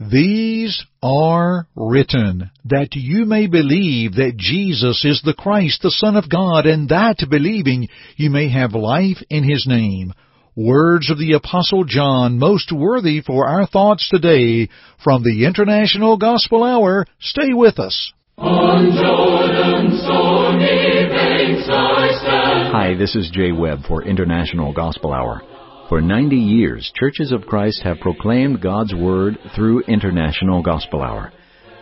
These are written, that you may believe that Jesus is the Christ, the Son of God, and that believing you may have life in His name. Words of the Apostle John, most worthy for our thoughts today from the International Gospel Hour. Stay with us. Hi, this is Jay Webb for International Gospel Hour. For 90 years, Churches of Christ have proclaimed God's Word through International Gospel Hour.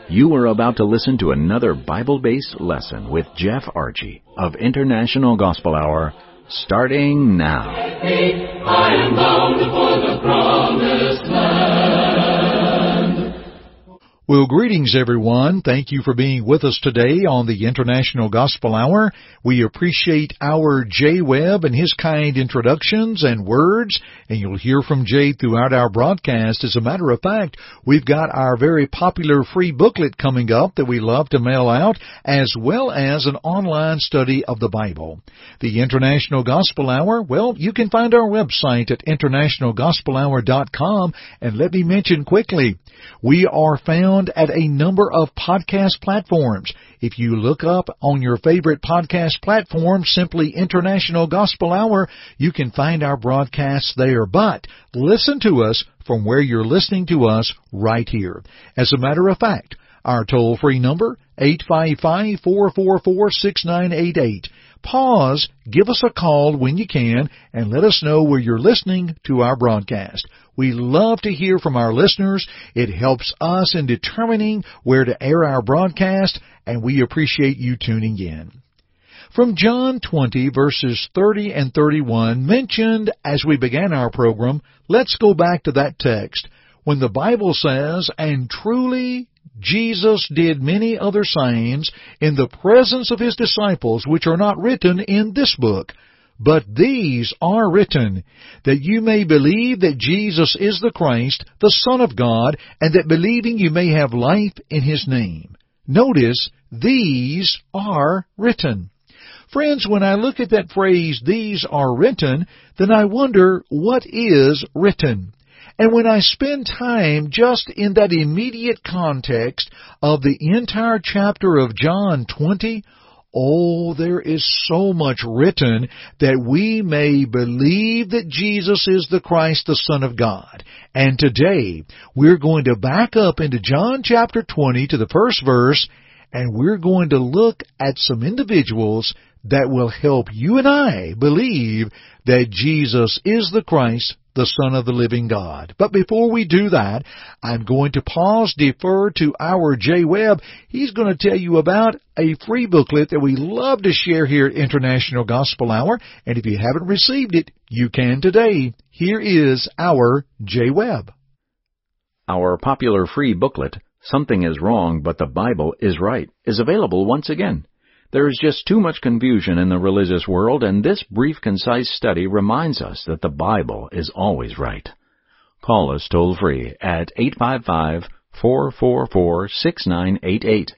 You are about to listen to another Bible based lesson with Jeff Archie of International Gospel Hour, starting now. Well, greetings everyone. Thank you for being with us today on the International Gospel Hour. We appreciate our Jay Webb and his kind introductions and words, and you'll hear from Jay throughout our broadcast. As a matter of fact, we've got our very popular free booklet coming up that we love to mail out, as well as an online study of the Bible. The International Gospel Hour, well, you can find our website at internationalgospelhour.com, and let me mention quickly, we are found at a number of podcast platforms. If you look up on your favorite podcast platform, simply International Gospel Hour, you can find our broadcasts there. But listen to us from where you're listening to us right here. As a matter of fact, our toll-free number, 855-444-6988. Pause, give us a call when you can, and let us know where you're listening to our broadcast. We love to hear from our listeners. It helps us in determining where to air our broadcast, and we appreciate you tuning in. From John 20 verses 30 and 31 mentioned as we began our program, let's go back to that text when the Bible says, And truly Jesus did many other signs in the presence of his disciples which are not written in this book. But these are written, that you may believe that Jesus is the Christ, the Son of God, and that believing you may have life in His name. Notice, these are written. Friends, when I look at that phrase, these are written, then I wonder, what is written? And when I spend time just in that immediate context of the entire chapter of John 20, Oh, there is so much written that we may believe that Jesus is the Christ, the Son of God. And today, we're going to back up into John chapter 20 to the first verse, and we're going to look at some individuals that will help you and I believe that Jesus is the Christ, the Son of the living God. But before we do that, I'm going to pause, defer to our Jay Webb. He's going to tell you about a free booklet that we love to share here at International Gospel Hour. And if you haven't received it, you can today. Here is our Jay Webb. Our popular free booklet, Something is Wrong but the Bible is Right, is available once again. There is just too much confusion in the religious world, and this brief, concise study reminds us that the Bible is always right. Call us toll free at 855-444-6988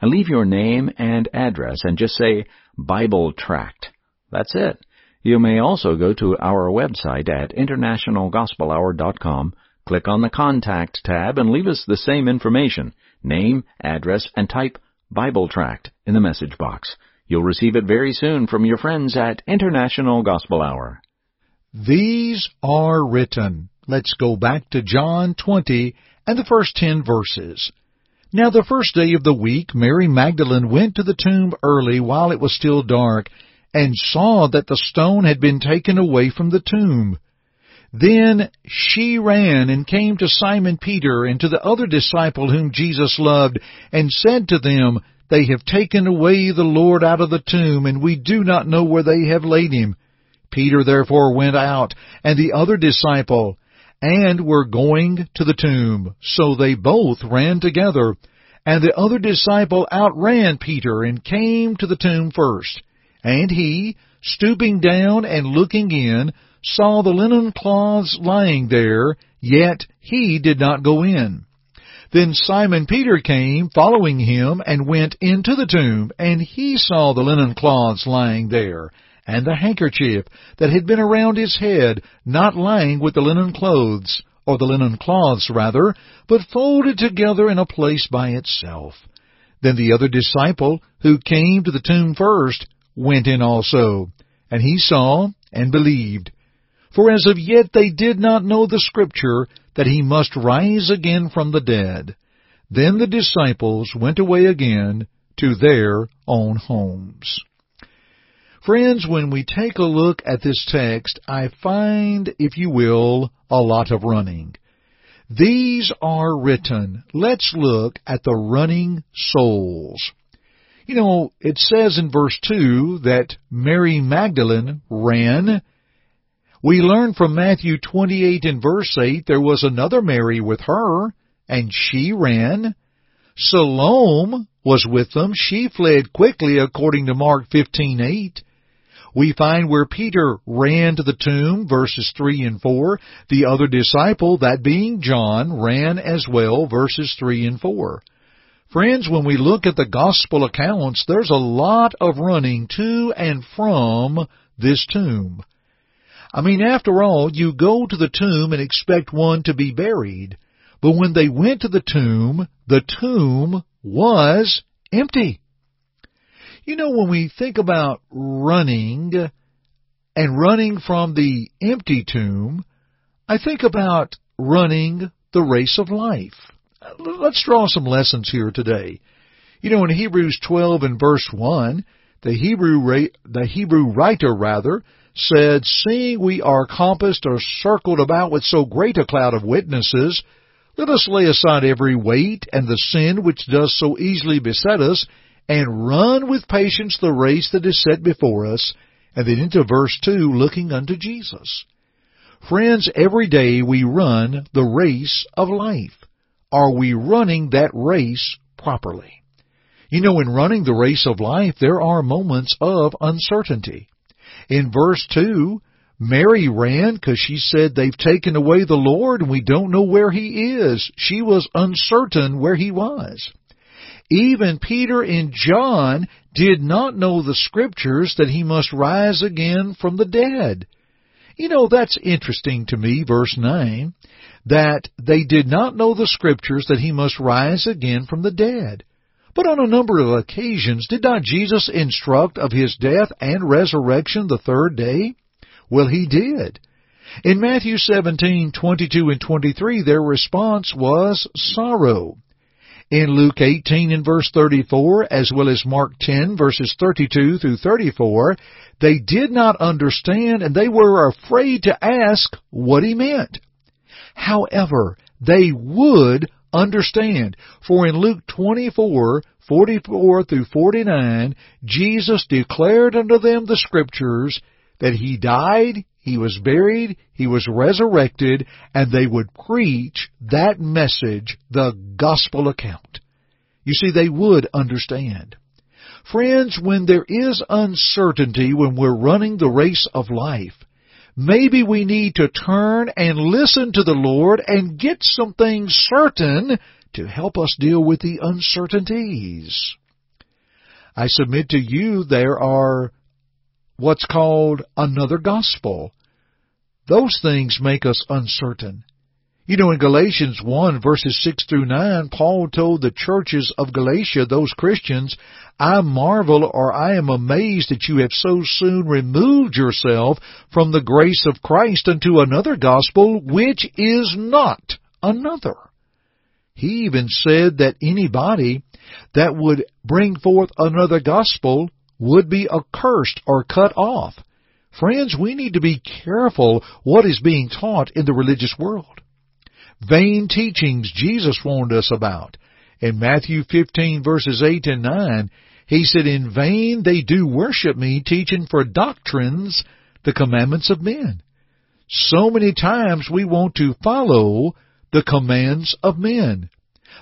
and leave your name and address and just say Bible Tract. That's it. You may also go to our website at internationalgospelhour.com, click on the Contact tab and leave us the same information, name, address, and type Bible Tract in the message box. You'll receive it very soon from your friends at International Gospel Hour. These are written. Let's go back to John 20 and the first 10 verses. Now the first day of the week, Mary Magdalene went to the tomb early while it was still dark and saw that the stone had been taken away from the tomb. Then she ran and came to Simon Peter and to the other disciple whom Jesus loved, and said to them, They have taken away the Lord out of the tomb, and we do not know where they have laid him. Peter therefore went out, and the other disciple, and were going to the tomb. So they both ran together. And the other disciple outran Peter, and came to the tomb first. And he, stooping down and looking in, saw the linen cloths lying there, yet he did not go in. Then Simon Peter came, following him, and went into the tomb, and he saw the linen cloths lying there, and the handkerchief that had been around his head, not lying with the linen clothes. or the linen cloths rather, but folded together in a place by itself. Then the other disciple, who came to the tomb first, went in also, and he saw and believed. For as of yet they did not know the Scripture, that he must rise again from the dead. Then the disciples went away again to their own homes. Friends, when we take a look at this text, I find, if you will, a lot of running. These are written. Let's look at the running souls. You know, it says in verse 2 that Mary Magdalene ran. We learn from Matthew 28 and verse 8 there was another Mary with her, and she ran. Salome was with them. She fled quickly according to Mark 15:8. We find where Peter ran to the tomb, verses 3 and 4. The other disciple, that being John, ran as well, verses 3 and 4. Friends, when we look at the gospel accounts, there's a lot of running to and from this tomb. I mean, after all, you go to the tomb and expect one to be buried. But when they went to the tomb, the tomb was empty. You know, when we think about running and running from the empty tomb, I think about running the race of life. Let's draw some lessons here today. You know, in Hebrews 12 and verse 1, the Hebrew, the Hebrew writer rather said, Seeing we are compassed or circled about with so great a cloud of witnesses, let us lay aside every weight and the sin which does so easily beset us, and run with patience the race that is set before us. And then into verse 2, looking unto Jesus. Friends, every day we run the race of life. Are we running that race properly? You know, in running the race of life, there are moments of uncertainty. In verse 2, Mary ran because she said they've taken away the Lord and we don't know where he is. She was uncertain where he was. Even Peter and John did not know the scriptures that he must rise again from the dead. You know, that's interesting to me, verse 9, that they did not know the scriptures that he must rise again from the dead. But on a number of occasions, did not Jesus instruct of his death and resurrection the third day? Well, he did. In Matthew 17:22 and 23, their response was sorrow in Luke 18 and verse 34, as well as Mark 10 verses 32 through 34, they did not understand and they were afraid to ask what he meant. However, they would understand. For in Luke 24, 44 through 49, Jesus declared unto them the scriptures that he died, he was buried, he was resurrected, and they would preach that message, the gospel account. You see, they would understand. Friends, when there is uncertainty when we're running the race of life, maybe we need to turn and listen to the Lord and get some things certain to help us deal with the uncertainties. I submit to you there are what's called another gospel. Those things make us uncertain. You know, in Galatians 1 verses 6 through 9, Paul told the churches of Galatia, those Christians, I marvel or I am amazed that you have so soon removed yourself from the grace of Christ unto another gospel, which is not another. He even said that anybody that would bring forth another gospel would be accursed or cut off. Friends, we need to be careful what is being taught in the religious world. Vain teachings Jesus warned us about. In Matthew 15 verses 8 and 9, he said, In vain they do worship me, teaching for doctrines the commandments of men. So many times we want to follow the commands of men.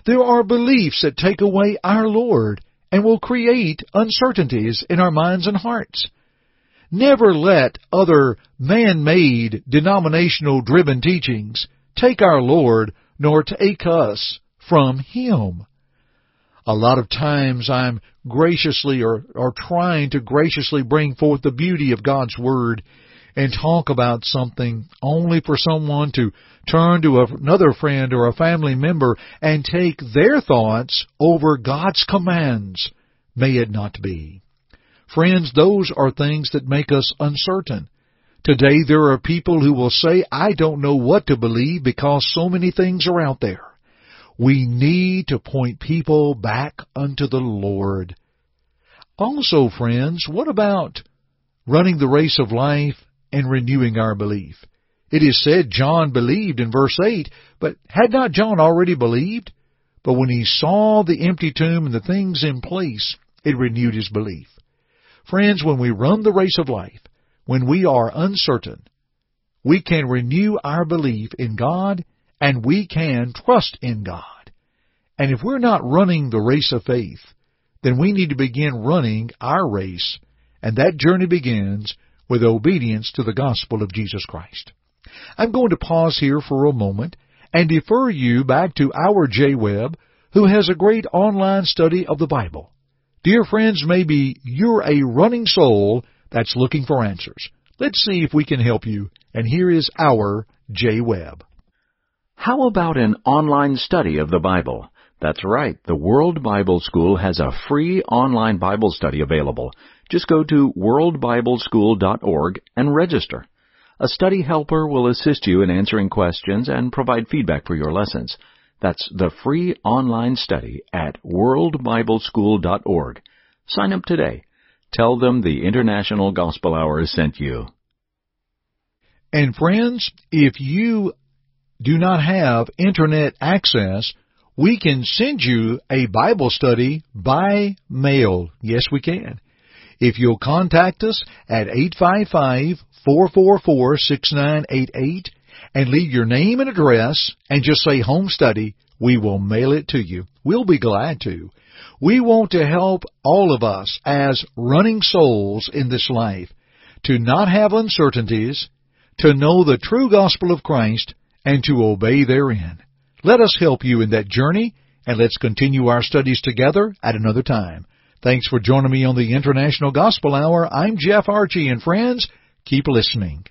There are beliefs that take away our Lord and will create uncertainties in our minds and hearts. Never let other man-made, denominational driven teachings take our Lord nor take us from Him. A lot of times I'm graciously or, or trying to graciously bring forth the beauty of God's Word and talk about something only for someone to turn to another friend or a family member and take their thoughts over God's commands. May it not be. Friends, those are things that make us uncertain. Today there are people who will say, I don't know what to believe because so many things are out there. We need to point people back unto the Lord. Also, friends, what about running the race of life and renewing our belief? It is said John believed in verse 8, but had not John already believed? But when he saw the empty tomb and the things in place, it renewed his belief. Friends, when we run the race of life, when we are uncertain, we can renew our belief in God and we can trust in God. And if we're not running the race of faith, then we need to begin running our race, and that journey begins with obedience to the gospel of Jesus Christ. I'm going to pause here for a moment and defer you back to our Jay Webb, who has a great online study of the Bible. Dear friends, maybe you're a running soul that's looking for answers. Let's see if we can help you. And here is our Jay Webb. How about an online study of the Bible? That's right. The World Bible School has a free online Bible study available. Just go to worldbibleschool.org and register. A study helper will assist you in answering questions and provide feedback for your lessons. That's the free online study at worldbibleschool.org. Sign up today. Tell them the International Gospel Hour sent you. And friends, if you do not have internet access, we can send you a Bible study by mail. Yes, we can. If you'll contact us at 855-444-6988 and leave your name and address and just say home study, we will mail it to you. We'll be glad to. We want to help all of us as running souls in this life to not have uncertainties, to know the true gospel of Christ, and to obey therein. Let us help you in that journey, and let's continue our studies together at another time. Thanks for joining me on the International Gospel Hour. I'm Jeff Archie, and friends, keep listening.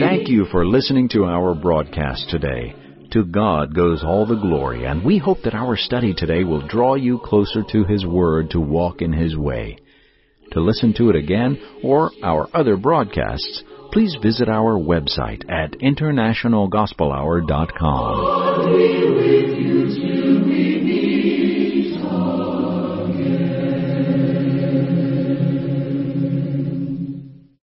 Thank you for listening to our broadcast today. To God goes all the glory, and we hope that our study today will draw you closer to His Word to walk in His way. To listen to it again or our other broadcasts, please visit our website at internationalgospelhour.com.